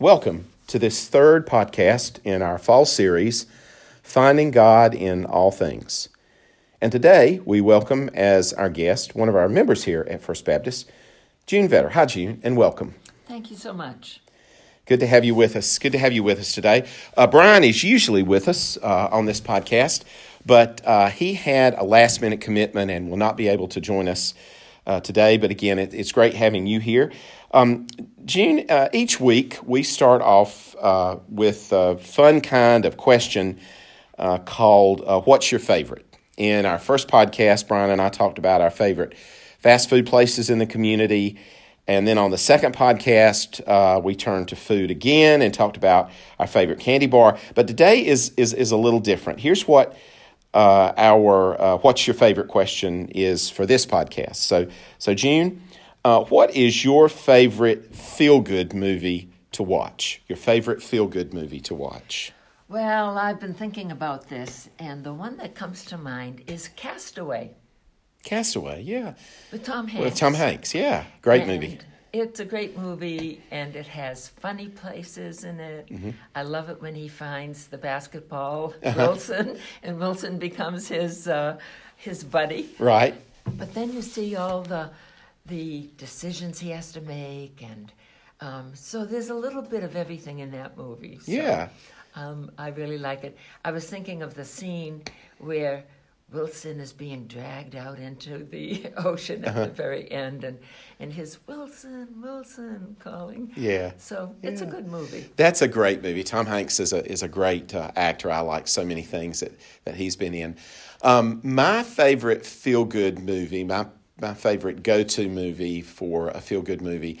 Welcome to this third podcast in our fall series, Finding God in All Things. And today we welcome as our guest one of our members here at First Baptist, June Vetter. Hi, June, and welcome. Thank you so much. Good to have you with us. Good to have you with us today. Uh, Brian is usually with us uh, on this podcast, but uh, he had a last minute commitment and will not be able to join us uh, today. But again, it, it's great having you here. Um, June, uh, each week we start off uh, with a fun kind of question uh, called uh, What's Your Favorite? In our first podcast, Brian and I talked about our favorite fast food places in the community. And then on the second podcast, uh, we turned to food again and talked about our favorite candy bar. But today is, is, is a little different. Here's what uh, our What's Your Favorite question is for this podcast. So, so June, uh, what is your favorite feel good movie to watch? Your favorite feel good movie to watch? Well, I've been thinking about this, and the one that comes to mind is Castaway. Castaway, yeah. With Tom Hanks. With Tom Hanks, yeah. Great and movie. It's a great movie, and it has funny places in it. Mm-hmm. I love it when he finds the basketball Wilson, and Wilson becomes his uh, his buddy. Right. But then you see all the the decisions he has to make, and um, so there's a little bit of everything in that movie. So, Yeah. um, I really like it. I was thinking of the scene where Wilson is being dragged out into the ocean at Uh-huh. the very end, and and his Wilson, Wilson calling. Yeah. So it's a good movie. That's a great movie. Tom Hanks is a is a great uh, actor. I like so many things that, that he's been in. Um, my favorite feel good movie, my my favorite go to movie for a feel good movie,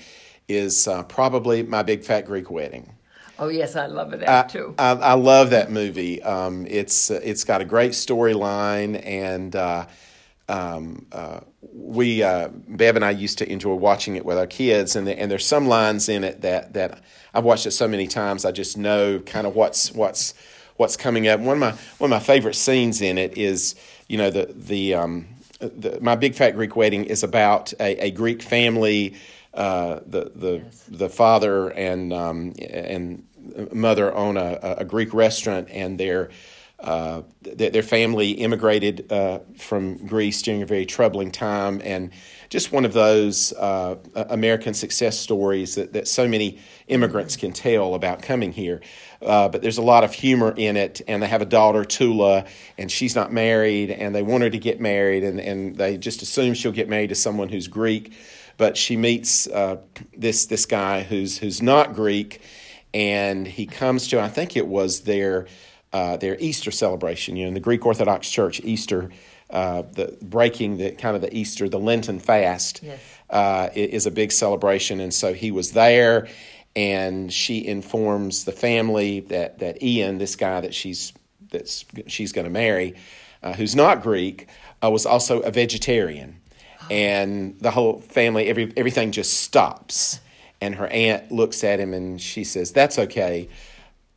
is uh, probably My Big Fat Greek Wedding. Oh yes, I love it I, too. I, I love that movie. Um, it's uh, it's got a great storyline, and uh, um, uh, we uh, Bev and I used to enjoy watching it with our kids. And the, and there's some lines in it that that I've watched it so many times. I just know kind of what's what's what's coming up. One of my one of my favorite scenes in it is you know the the, um, the my big fat Greek wedding is about a, a Greek family. Uh, the the Yes. the father and um, and mother own a, a Greek restaurant, and their uh, their, their family immigrated uh, from Greece during a very troubling time, and just one of those uh, American success stories that, that so many immigrants can tell about coming here. Uh, but there's a lot of humor in it, and they have a daughter, Tula, and she's not married, and they want her to get married, and, and they just assume she'll get married to someone who's Greek but she meets uh, this this guy who's who's not Greek, and he comes to I think it was their uh, their Easter celebration. You know, in the Greek Orthodox Church, Easter, uh, the breaking the kind of the Easter the Lenten fast Yes. uh, is a big celebration, and so he was there, and she informs the family that that Ian, this guy that she's that's she's going to marry, uh, who's not Greek, uh, was also a vegetarian and the whole family every everything just stops and her aunt looks at him and she says that's okay.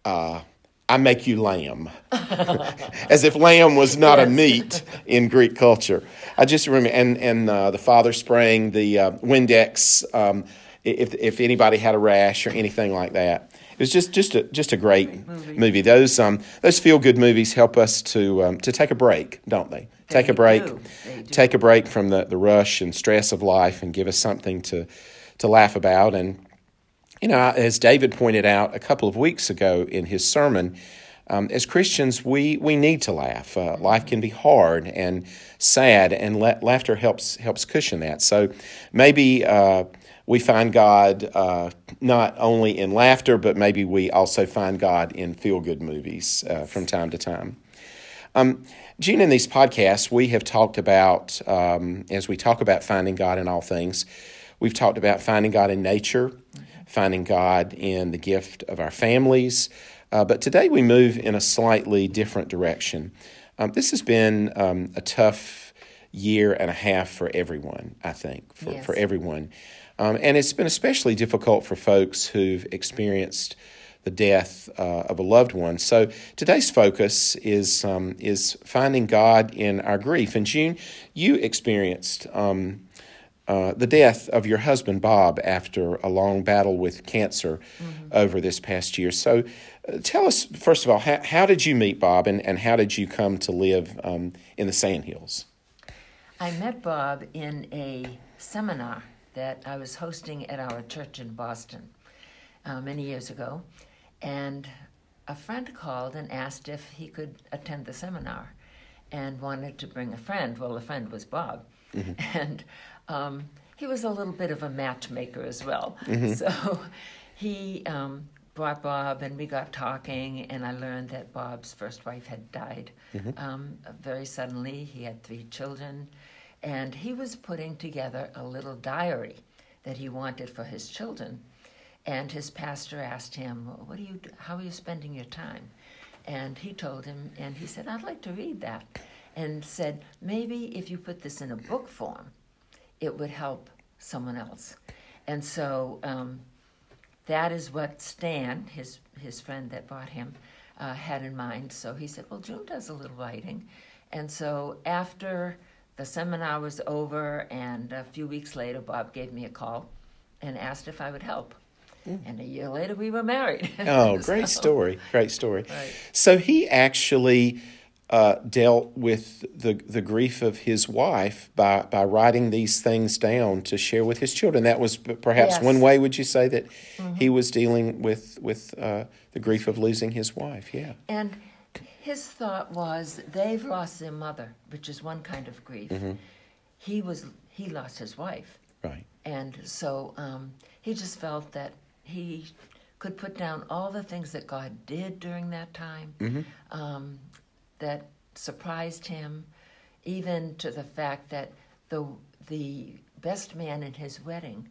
Uh, i make you lamb. As if lamb was not a meat in greek culture. I just remember and and uh, the father spraying the uh, windex um, if if anybody had a rash or anything like that. It was just just a just a great movie. movie. Those um those feel good movies help us to um, to take a break, don't they? Take a break, take a break from the, the rush and stress of life, and give us something to to laugh about. And you know, as David pointed out a couple of weeks ago in his sermon, um, as Christians, we we need to laugh. Uh, life can be hard and sad, and la- laughter helps helps cushion that. So maybe. Uh, we find God uh, not only in laughter, but maybe we also find God in feel good movies uh, from time to time. Um, Gene, in these podcasts, we have talked about, um, as we talk about finding God in all things, we've talked about finding God in nature, finding God in the gift of our families. Uh, but today we move in a slightly different direction. Um, this has been um, a tough year and a half for everyone, I think, for, Yes. for everyone. Um, and it's been especially difficult for folks who've experienced the death uh, of a loved one. So today's focus is um, is finding God in our grief. And June, you experienced um, uh, the death of your husband, Bob, after a long battle with cancer mm-hmm. over this past year. So, uh, tell us, first of all, how, how, did you meet Bob and, and how did you come to live um, in the Sandhills? I met Bob in a seminar that I was hosting at our church in Boston uh, many years ago. And a friend called and asked if he could attend the seminar and wanted to bring a friend. Well, the friend was Bob. Mm-hmm. And um, he was a little bit of a matchmaker as well. Mm-hmm. So he um, brought Bob, and we got talking, and I learned that Bob's first wife had died mm-hmm. um, very suddenly. He had three children, and he was putting together a little diary that he wanted for his children. And his pastor asked him, "What are you? How are you spending your time?" And he told him, and he said, "I'd like to read that," and said, "Maybe if you put this in a book form." It would help someone else. And so um, that is what Stan, his, his friend that bought him, uh, had in mind. So he said, Well, June does a little writing. And so after the seminar was over, and a few weeks later, Bob gave me a call and asked if I would help. Mm. And a year later, we were married. Oh, great story! Great story. Right. So he actually uh, dealt with the, the grief of his wife by, by writing these things down to share with his children. That was perhaps yes. one way, would you say, that mm-hmm. he was dealing with, with uh, the grief of losing his wife? Yeah. And his thought was they've lost their mother, which is one kind of grief. Mm-hmm. He was he lost his wife. Right. And so um, he just felt that he could put down all the things that God did during that time. Mm-hmm. Um, that surprised him, even to the fact that the, the best man in his wedding,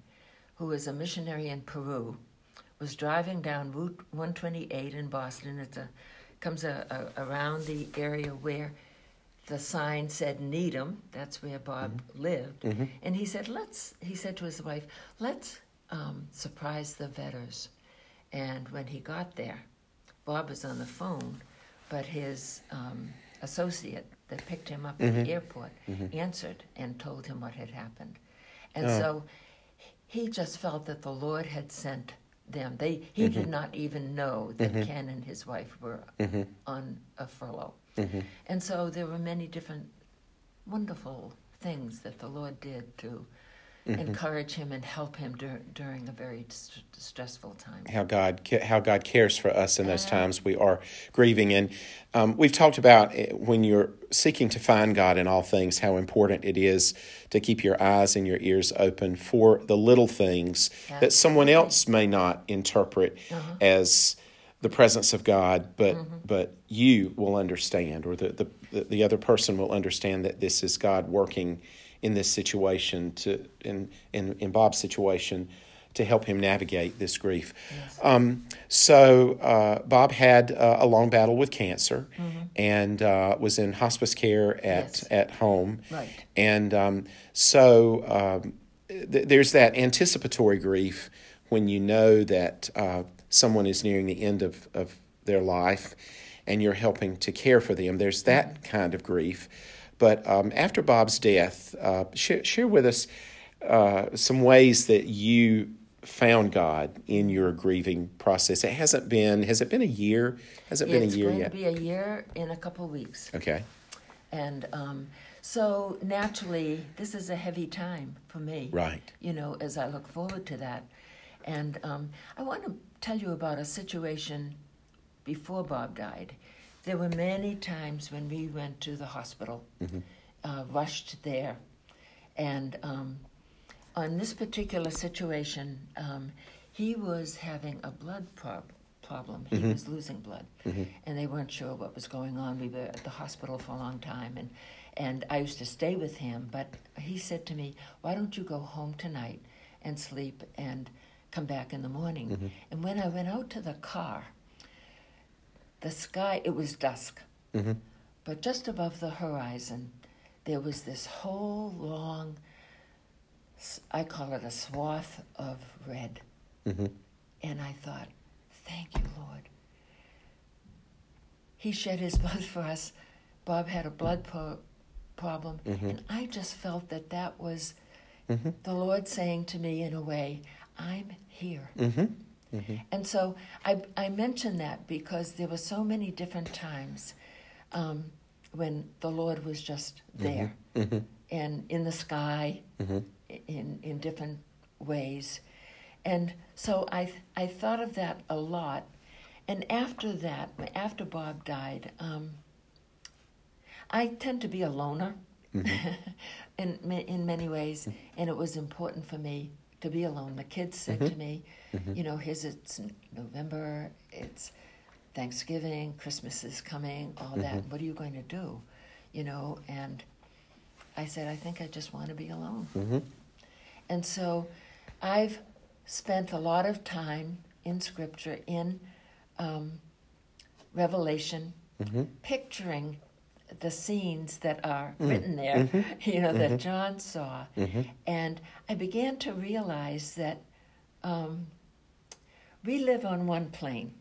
who was a missionary in Peru, was driving down Route 128 in Boston. It comes a, a, around the area where the sign said Needham. That's where Bob mm-hmm. lived. Mm-hmm. And he said, "Let's." He said to his wife, "Let's um, surprise the Vetters." And when he got there, Bob was on the phone but his um, associate that picked him up mm-hmm. at the mm-hmm. airport mm-hmm. answered and told him what had happened. And oh. so he just felt that the Lord had sent them. They he mm-hmm. did not even know that mm-hmm. Ken and his wife were mm-hmm. on a furlough. And so there were many different wonderful things that the Lord did to mm-hmm. encourage him and help him dur- during a very st- stressful time. How God how God cares for us in those times we are grieving, and um, we've talked about eh, when you're seeking to find God in all things, how important it is to keep your eyes and your ears open for the little things Absolutely. that someone else may not interpret uh-huh. as the presence of God, but mm-hmm. but you will understand, or the, the the other person will understand that this is God working in this situation to in in, in Bob's situation to help him navigate this grief. Yes. Um, so uh, Bob had uh, a long battle with cancer mm-hmm. and uh, was in hospice care at yes. at home. Right. And um, so um, th- there's that anticipatory grief when you know that uh, someone is nearing the end of, of their life and you're helping to care for them. There's that mm-hmm. kind of grief. But um, after Bob's death, uh, share, share, with us uh, some ways that you found God in your grieving process. It hasn't been, has it been a year? Has it been a year yet? It's going to be a year in a couple weeks. Okay. And um, so naturally, this is a heavy time for me. Right. You know, as I look forward to that. And um, I want to tell you about a situation before Bob died. There were many times when we went to the hospital, mm-hmm. uh, rushed there, and um, on this particular situation, um, he was having a blood prob- problem. He mm-hmm. was losing blood, mm-hmm. and they weren't sure what was going on. We were at the hospital for a long time, and and I used to stay with him. But he said to me, "Why don't you go home tonight and sleep and come back in the morning?" Mm-hmm. And when I went out to the car the sky, it was dusk, mm-hmm. but just above the horizon, there was this whole long, I call it a swath of red. Mm-hmm. And I thought, thank you, Lord. He shed his blood for us. Bob had a blood po- problem. Mm-hmm. And I just felt that that was the Lord saying to me in a way, I'm here. Mm-hmm. And so I, I mention that because there were so many different times um, when the Lord was just there. And in the sky in, in different ways. And so I, I thought of that a lot. And after that, after Bob died, um, I tend to be a loner. In, in many ways, and it was important for me to be alone. The kids said to mm-hmm. me, mm-hmm. you know, here's it's November, it's Thanksgiving, Christmas is coming, all that. Mm-hmm. What are you going to do? You know, and I said, I think I just want to be alone. And so I've spent a lot of time in Scripture, in um, Revelation, picturing the scenes that are mm-hmm. written there, mm-hmm. you know, that mm-hmm. John saw. And I began to realize that um, we live on one plane.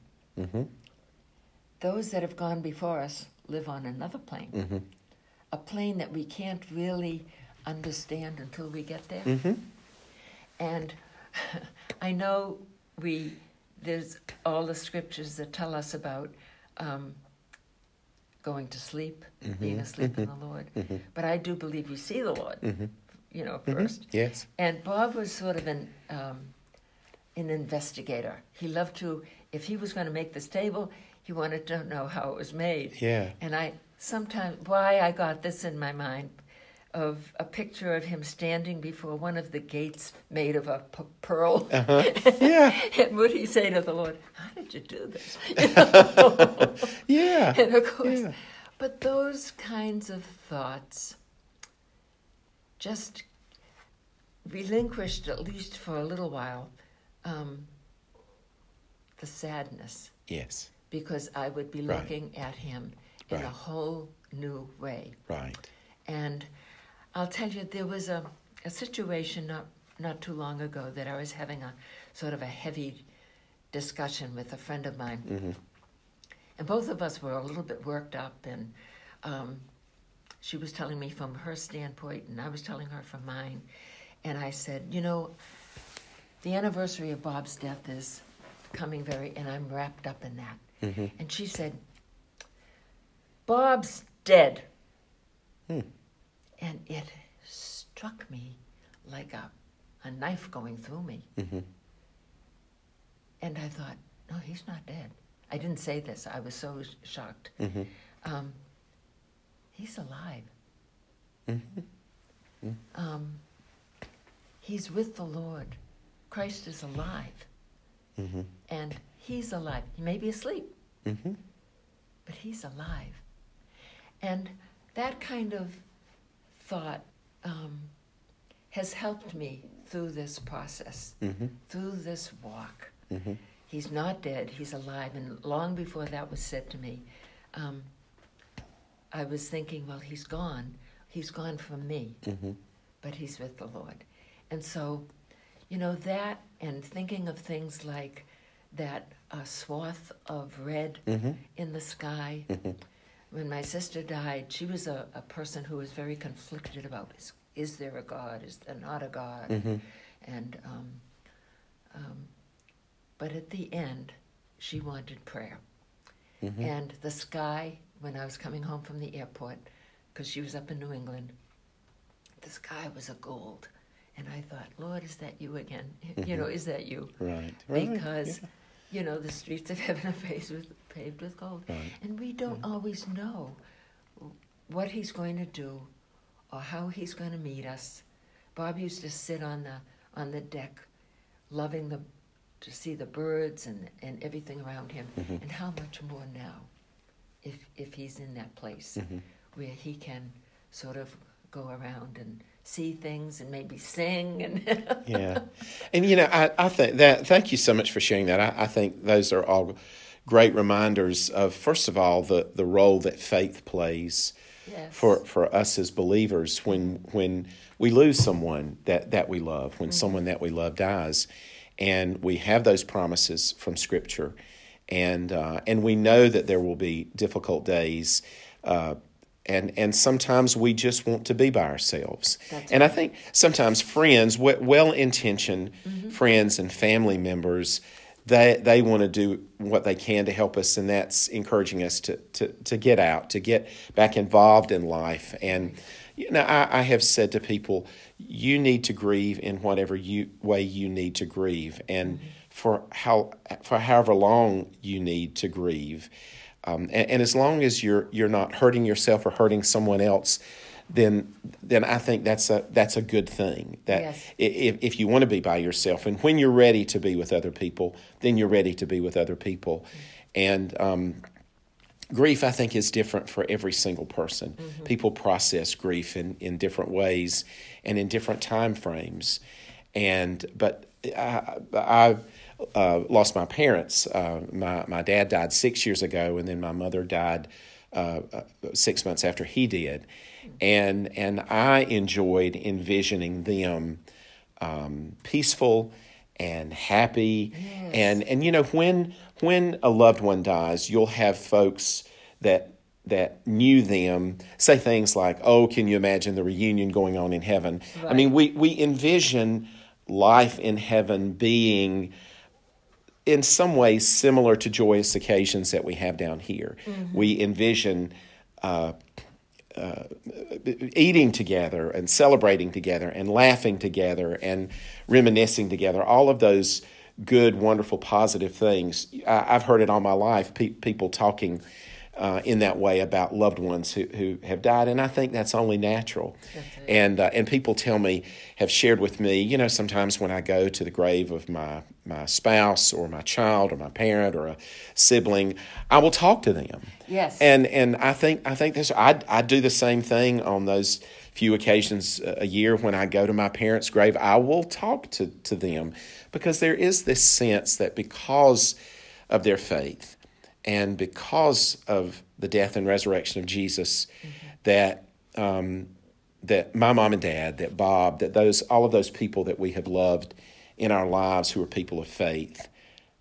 Those that have gone before us live on another plane, a plane that we can't really understand until we get there. And I know we there's all the scriptures that tell us about um, going to sleep, mm-hmm. being asleep in the mm-hmm. Lord. Mm-hmm. But I do believe we see the Lord, you know, 1st Yes. And Bob was sort of an um, an investigator. He loved to, if he was going to make this table, he wanted to know how it was made. Yeah. And I sometimes why I got this in my mind of a picture of him standing before one of the gates made of a p- pearl. Yeah. and would he say to the Lord, "How did you do this?" You know? Yeah. and of course, Yeah. but those kinds of thoughts just relinquished, at least for a little while, um, the sadness Yes. because I would be Right. looking at him in a whole new way. Right. And I'll tell you, there was a, a situation not, not too long ago that I was having a sort of a heavy discussion with a friend of mine. Mm-hmm. And both of us were a little bit worked up, and um, she was telling me from her standpoint, and I was telling her from mine. And I said, You know, the anniversary of Bob's death is coming very, and I'm wrapped up in that. Mm-hmm. And she said, Bob's dead. Hmm. And it struck me like a, a knife going through me. Mm-hmm. And I thought, no, he's not dead. I didn't say this. I was so sh- shocked. Mm-hmm. Um, he's alive. Mm-hmm. Um, he's with the Lord. Christ is alive. And he's alive. He may be asleep, but he's alive. And that kind of thought um, has helped me through this process, through this walk. He's not dead, he's alive. And long before that was said to me, um, I was thinking, well, he's gone. He's gone from me, but he's with the Lord. And so, you know, that and thinking of things like that uh, swath of red in the sky. When my sister died, she was a, a person who was very conflicted about is, is there a God? Is there not a God? And um, um, but at the end, she wanted prayer. And the sky, when I was coming home from the airport, because she was up in New England, the sky was a gold. And I thought, Lord, is that you again? You know, is that you? Right. Right. Because, Yeah. you know, the streets of heaven are paved with, paved with gold. Right. And we don't always know what he's going to do or how he's going to meet us. Bob used to sit on the on the deck, loving the to see the birds and, and everything around him. Mm-hmm. And how much more now, if if he's in that place mm-hmm. where he can sort of go around and see things and maybe sing and yeah. And, you know, I, I think that, thank you so much for sharing that. I, I think those are all great reminders of, first of all, the, the role that faith plays Yes. for, for us as believers when, when we lose someone that, that we love, when someone that we love dies. And we have those promises from Scripture. And, uh, and we know that there will be difficult days. Uh, and and sometimes we just want to be by ourselves. That's and I think sometimes friends, well intentioned friends and family members, they they want to do what they can to help us, and that's encouraging us to to to get out, to get back involved in life. And you know, I, I have said to people, you need to grieve in whatever you way you need to grieve, and for how for however long you need to grieve. Um, and, and, as long as you're you're not hurting yourself or hurting someone else, then then I think that's a that's a good thing. That Yes. if if you want to be by yourself, and when you're ready to be with other people, then you're ready to be with other people, and. Um, grief i think is different for every single person people process grief in, in different ways and in different time frames and but i, I uh, lost my parents uh, my, my dad died six years ago and then my mother died uh, six months after he did. And and i enjoyed envisioning them um, peaceful and happy. And and you know when when a loved one dies you'll have folks that that knew them. Say things like oh can you imagine the reunion going on in heaven? I mean we we envision life in heaven being in some ways similar to joyous occasions that we have down here. We envision uh, uh, eating together and celebrating together and laughing together and reminiscing together, all of those good, wonderful, positive things. I, I've heard it all my life, pe- people talking uh, in that way about loved ones who, who have died, and I think that's only natural. And uh, and people tell me have shared with me, you know, sometimes when I go to the grave of my my spouse or my child or my parent or a sibling, I will talk to them. Yes. And and I think I think this I I do the same thing on those few occasions a year when I go to my parents' grave. I will talk to to them because there is this sense that because of their faith and because of the death and resurrection of Jesus, that um, that my mom and dad, that Bob, that those all of those people that we have loved in our lives who are people of faith,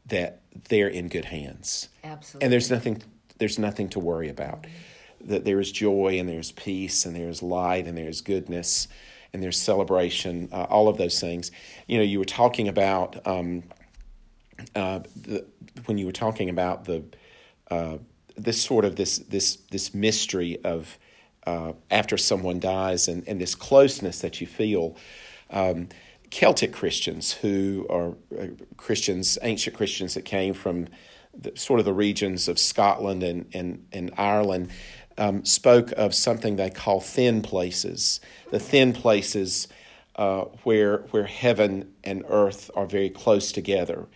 that they're in good hands. Absolutely. And there's nothing there's nothing to worry about. That there is joy and there's peace and there's light and there's goodness and there's celebration, uh, all of those things. You know, you were talking about um, uh, the, when you were talking about the uh, this sort of this this this mystery of uh, after someone dies and, and this closeness that you feel. Um, Celtic Christians who are uh, Christians, ancient Christians that came from the, sort of the regions of Scotland and, and, and Ireland, um, spoke of something they call thin places. The thin places uh, where, where heaven and earth are very close together,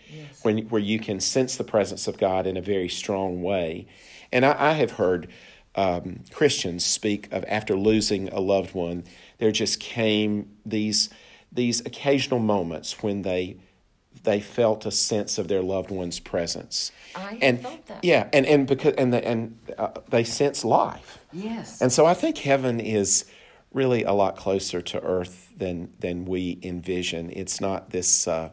when, where you can sense the presence of God in a very strong way. And I, I have heard um, Christians speak of after losing a loved one, there just came these these occasional moments when they they felt a sense of their loved one's presence. I and felt that. yeah, and and because and the, and uh, they sense life. Yes. And so I think heaven is really a lot closer to earth than than we envision. It's not this uh,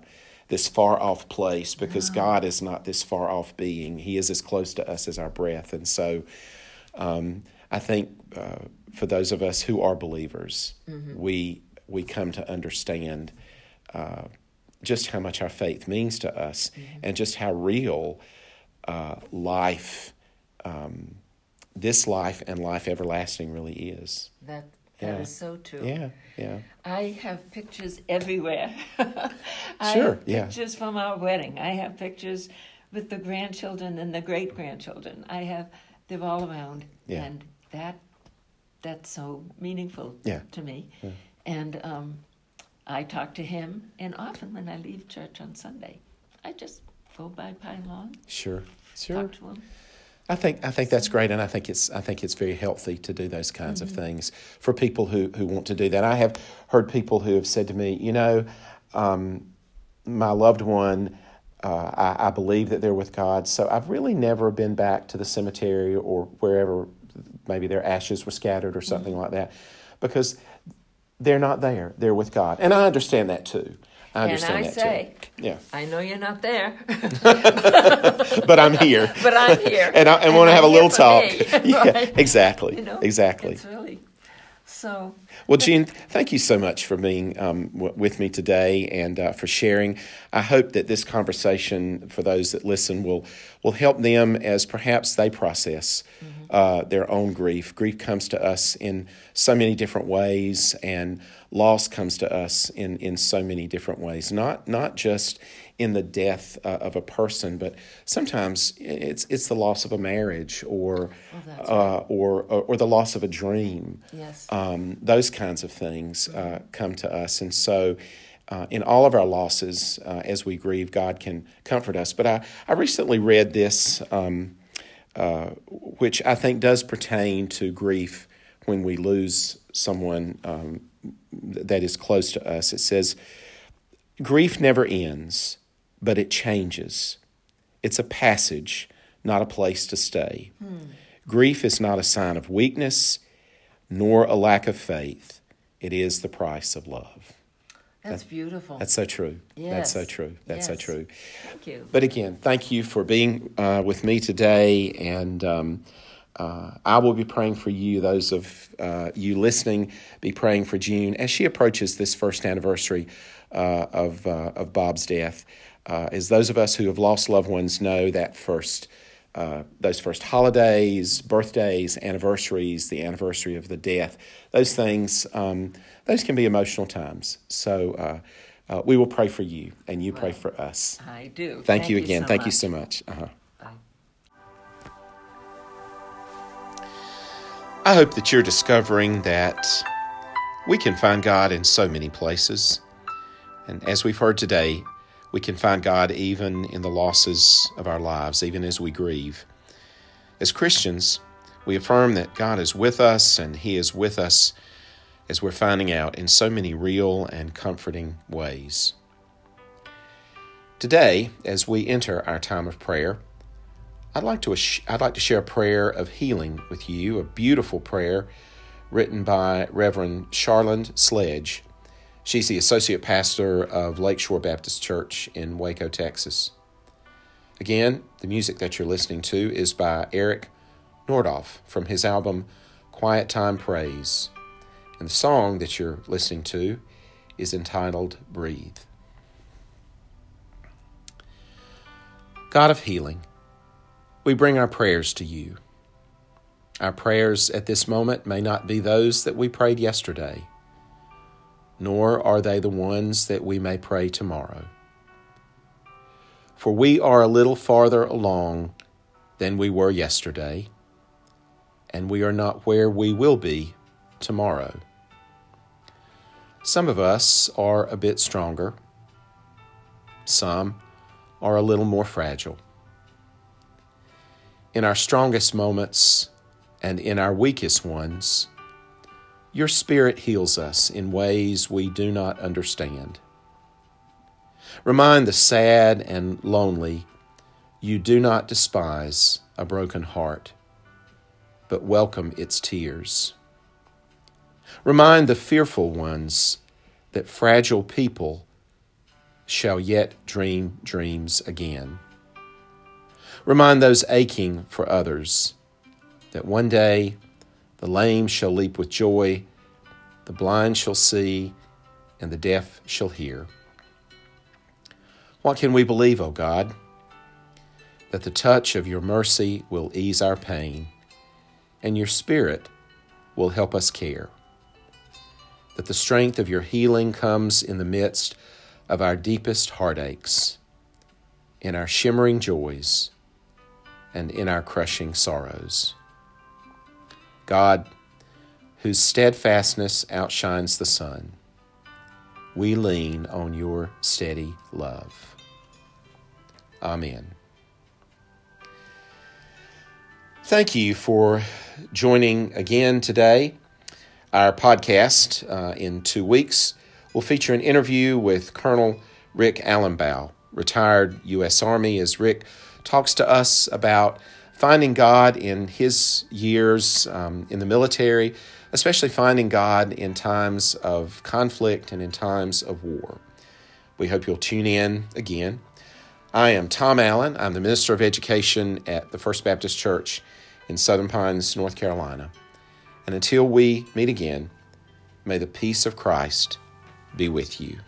this far off place because God is not this far off being. He is as close to us as our breath. And so um, I think uh, for those of us who are believers, we we come to understand uh, just how much our faith means to us and just how real uh, life, um, this life and life everlasting really is. that that is Yeah. so true. Yeah, yeah. I have pictures everywhere. I Sure, have yeah. pictures from our wedding. I have pictures with the grandchildren and the great grandchildren. I have they're all around, Yeah. and that that's so meaningful Yeah. to me. Yeah. And um, I talk to him, and often when I leave church on Sunday, I just go by Pine Lawn, Sure, sure. talk to him. I think I think that's great, and I think it's I think it's very healthy to do those kinds of things for people who who want to do that. I have heard people who have said to me, you know, um, my loved one. Uh, I, I believe that they're with God, so I've really never been back to the cemetery or wherever maybe their ashes were scattered or something like that, because they're not there. They're with God, and I understand that too. I understand and I that say, too. Yeah, I know you're not there, but I'm here. but I'm here, and I, and want to I'm have a little talk. me, yeah, right? exactly, You know, exactly. It's really so. Well, Jean, thank you so much for being um, w- with me today and uh, for sharing. I hope that this conversation, for those that listen, will will help them as perhaps they process uh, their own grief. Grief comes to us in so many different ways, and loss comes to us in in so many different ways. Not not just in the death uh, of a person, but sometimes it's it's the loss of a marriage or that's uh, or, or or the loss of a dream Yes. um, those kinds of things uh, come to us. And so, uh, in all of our losses, uh, as we grieve, God can comfort us. But I, I recently read this, um, uh, which I think does pertain to grief when we lose someone um, that is close to us. It says, Grief never ends, but it changes. It's a passage, not a place to stay. Grief is not a sign of weakness nor a lack of faith. It is the price of love. That's beautiful. That's so true. That's so true. That's so true. Thank you. But again, thank you for being uh, with me today. And um, uh, I will be praying for you, those of uh, you listening, be praying for June as she approaches this first anniversary uh, of, uh, of Bob's death. Uh, as those of us who have lost loved ones know that first. Uh, those first holidays, birthdays, anniversaries, the anniversary of the death, those things, um, those can be emotional times. So uh, uh, we will pray for you and you pray for us. I do. Thank, you again. so Thank you so much. Uh-huh. Bye. I hope that you're discovering that we can find God in so many places. And as we've heard today, we can find God even in the losses of our lives, even as we grieve. As Christians, we affirm that God is with us and He is with us as we're finding out in so many real and comforting ways. Today, as we enter our time of prayer, I'd like to I'd like to share a prayer of healing with you, a beautiful prayer written by Reverend Sharlande Sledge. She's the associate pastor of Lakeshore Baptist Church in Waco, Texas. Again, the music that you're listening to is by Eric Nordhoff from his album Quiet Time Praise. And the song that you're listening to is entitled Breathe. God of healing, we bring our prayers to you. Our prayers at this moment may not be those that we prayed yesterday, nor are they the ones that we may pray tomorrow. For we are a little farther along than we were yesterday, and we are not where we will be tomorrow. Some of us are a bit stronger, some are a little more fragile. In our strongest moments and in our weakest ones, your Spirit heals us in ways we do not understand. Remind the sad and lonely you do not despise a broken heart, but welcome its tears. Remind the fearful ones that fragile people shall yet dream dreams again. Remind those aching for others that one day the lame shall leap with joy, the blind shall see, and the deaf shall hear. What can we believe, O God? That the touch of your mercy will ease our pain, and your Spirit will help us care. That the strength of your healing comes in the midst of our deepest heartaches, in our shimmering joys, and in our crushing sorrows. God, whose steadfastness outshines the sun, we lean on your steady love. Amen. Thank you for joining again today. Our podcast uh, in two weeks will feature an interview with Colonel Rick Allenbow, retired U.S. Army, as Rick talks to us about finding God in his years um, in the military, especially finding God in times of conflict and in times of war. We hope you'll tune in again. I am Tom Allen. I'm the Minister of Education at the First Baptist Church in Southern Pines, North Carolina. And until we meet again, may the peace of Christ be with you.